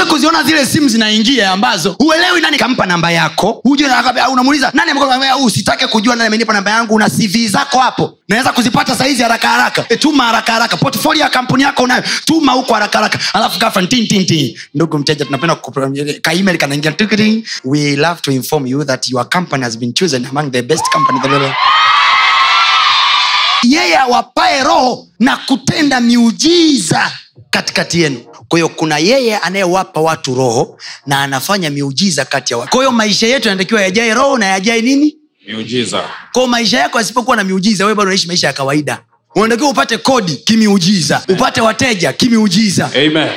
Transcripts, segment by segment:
shawai kuziona zile simu zinaingia ambazo huelewi nani kampa namba yako. Unamuuliza nani "Uh, usitake kujua nani amenipa namba yangu una cv zako hapo. Naweza kuzipata saizi haraka haraka. E, tuma haraka haraka. Portfolio ya kampuni yako unayo tuma huko haraka haraka. Alafu ghafla tin ndugu mteja tunapenda kaimel kanaingia we love to inform you that your company has been chosen among the best company yeye awapae roho na kutenda miujiza katikati yenu kwa hiyo kuna yeye anayewapa watu roho na anafanya miujiza kati ya watu. Kwa hiyo maisha yetu yanatakiwa yajae roho na yajae nini? Miujiza. Kwao maisha yako yasipokuwa na miujiza wewe bado unaishi maisha ya kawaida unatakiwa upate kodi kimiujiza upate wateja kimiujiza.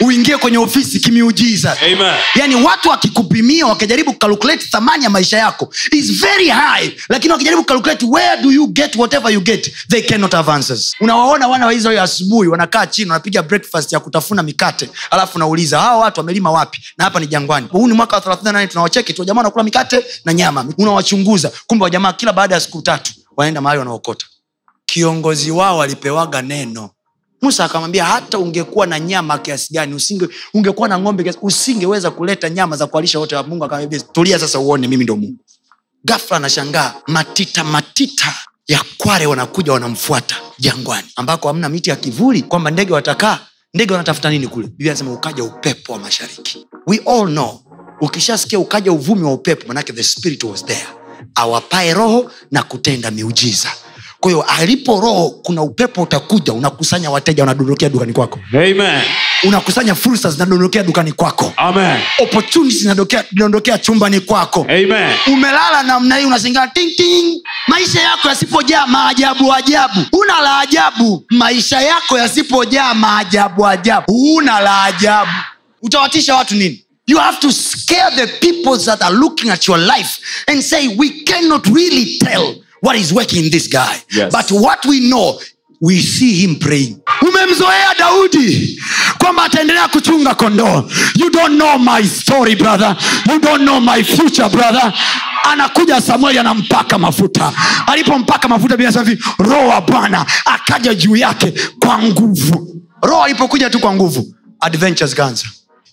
Uingie kwenye ofisi kimiujiza. Amen. yaani watu wakikupimia wakijaribu kucalculate thamani ya maisha yako is very high. Lakini wakijaribu kucalculate where do you get whatever you get they cannot have answers. Unawaona wana wa israeli asubuhi wanakaa chini wanapiga breakfast ya kutafuna mikate. Alafu unauliza hawa watu wamelima wapi? Na hapa ni jangwani. Huu ni mwaka wa 38 tunawacheki tu wajamaa wanakula mikate na nyama unawachunguza. Kumbe wajamaa kila baada ya siku tatu wanaenda mahali wanaokota kiongozi wao alipewaga neno. Musa akamwambia hata ungekuwa na nyama kiasi gani usinge ungekuwa na ng'ombe kiasi, usingeweza kuleta nyama za kualisha wote wa mungu. Tulia sasa uone mimi ndo mungu. Gafla anashangaa matita matita ya kware wanakuja wanamfuata jangwani ambako hamna miti ya kivuli kwamba ndege watakaa. Ndege wanatafuta nini kule? Biblia anasema ukaja upepo wa mashariki. We all know ukishasikia ukaja uvumi wa upepo manake the spirit was there. Awapae roho na kutenda miujiza kwa hiyo alipo roho kuna upepo utakuja unakusanya wateja unadondokea dukani kwako. Amen. unakusanya fursa zinadondokea dukani kwako. Amen. opportunities zinadondokea chumbani kwako. Amen. umelala namna hii ting maisha yako yasipojaa maajabu ajabu. Una la ajabu. Maisha yako yasipojaa maajabu ajabu. Una la ajabu. Utawatisha watu nini? You have to scare the people that are looking at your life and say we cannot really tell what is working in this guy. Yes. but what we know we see him praying. Umemzoea daudi kwamba ataendelea kuchunga kondoo. You don't know my story brother. You don't know my future brother. Anakuja samueli anampaka mafuta. Alipompaka mafuta bila safi roho wa bwana akaja juu yake kwa nguvu. Roho alipokuja tu kwa nguvu adventures kanza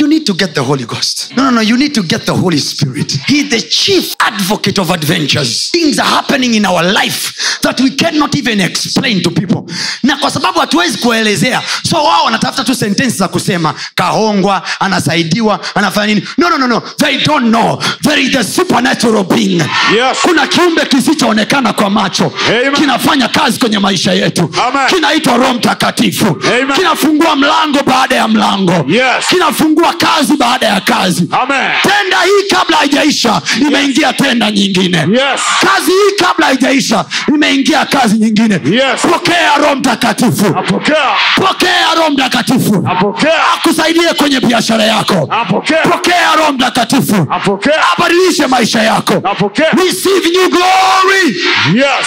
You need to get the Holy Ghost. No, no, no. You need to get the Holy Spirit. he's the chief advocate of adventures. Things are happening in our life that we cannot even explain to people. Na kwa sababu hatuwezi kuelezea, so wao wanatafuta tu sentensi za kusema kahongwa, anasaidiwa, anafanya nini. No, no, no, no. They don't know. There is a supernatural being. Yes. Kuna kiumbe kisichoonekana kwa macho Amen. kinafanya kazi kwenye maisha yetu kinaitwa roho mtakatifu kinafungua mlango baada ya mlango Yes. kinafungua kazi baada ya kazi. Amen. tenda hii kabla haijaisha imeingia tenda nyingine. Yes. kazi hii kabla haijaisha imeingia kazi nyingine. Yes. pokea roho mtakatifu. Pokea roho mtakatifu. Akusaidie kwenye biashara yako. Apokea. pokea roho mtakatifu. Abadilishe maisha yako. Apokea. receive new glory. Yes.